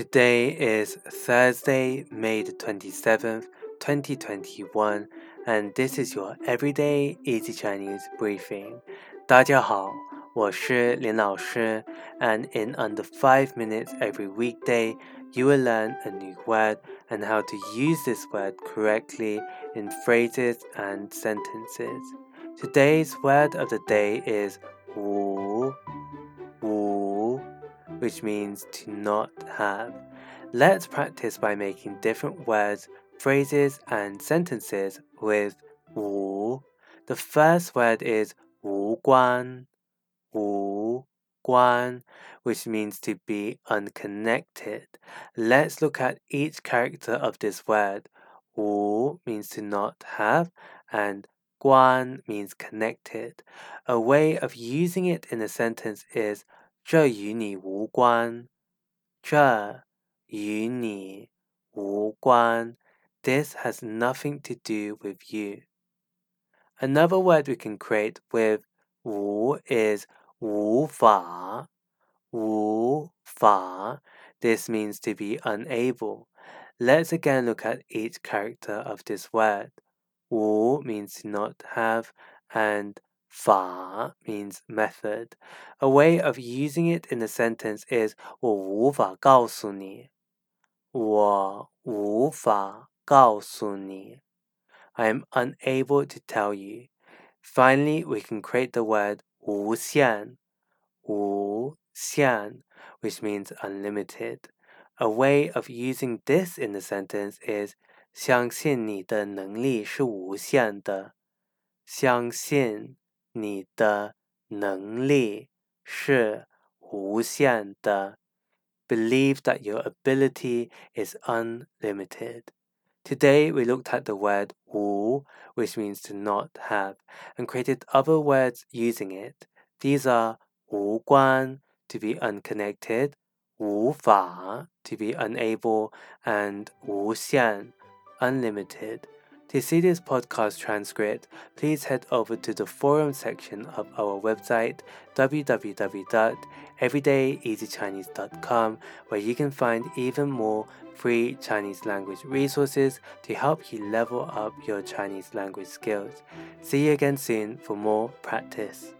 Today is Thursday, May the 27th, 2021, and this is your everyday easy Chinese briefing. 大家好，我是林老师, and in under 5 minutes every weekday, you will learn a new word and how to use this word correctly in phrases and sentences. Today's word of the day is 无。Which means to not have. Let's practice by making different words, phrases, and sentences with wu. The first word is wu guan, wu guan, which means to be unconnected. Let's look at each character of this word. Wu means to not have, and guan means connected. A way of using it in a sentence is 这与你无关。这与你无关。This has nothing to do with you. Another word we can create with 无 is 无法。无法. This means to be unable. Let's again look at each character of this word. 无 means not have and 法 means method. A way of using it in a sentence is 我无法告诉你。我无法告诉你。I am unable to tell you. Finally, we can create the word 无限,无限, which means unlimited. A way of using this in the sentence is 相信你的能力是无限的。相信 你的能力是无限的。Believe that your ability is unlimited. Today we looked at the word wu, which means to not have, and created other words using it. These are 无关 to be unconnected, 无法 to be unable, and 无限 unlimited. To see this podcast transcript, please head over to the forum section of our website www.everydayeasychinese.com where you can find even more free Chinese language resources to help you level up your Chinese language skills. See you again soon for more practice.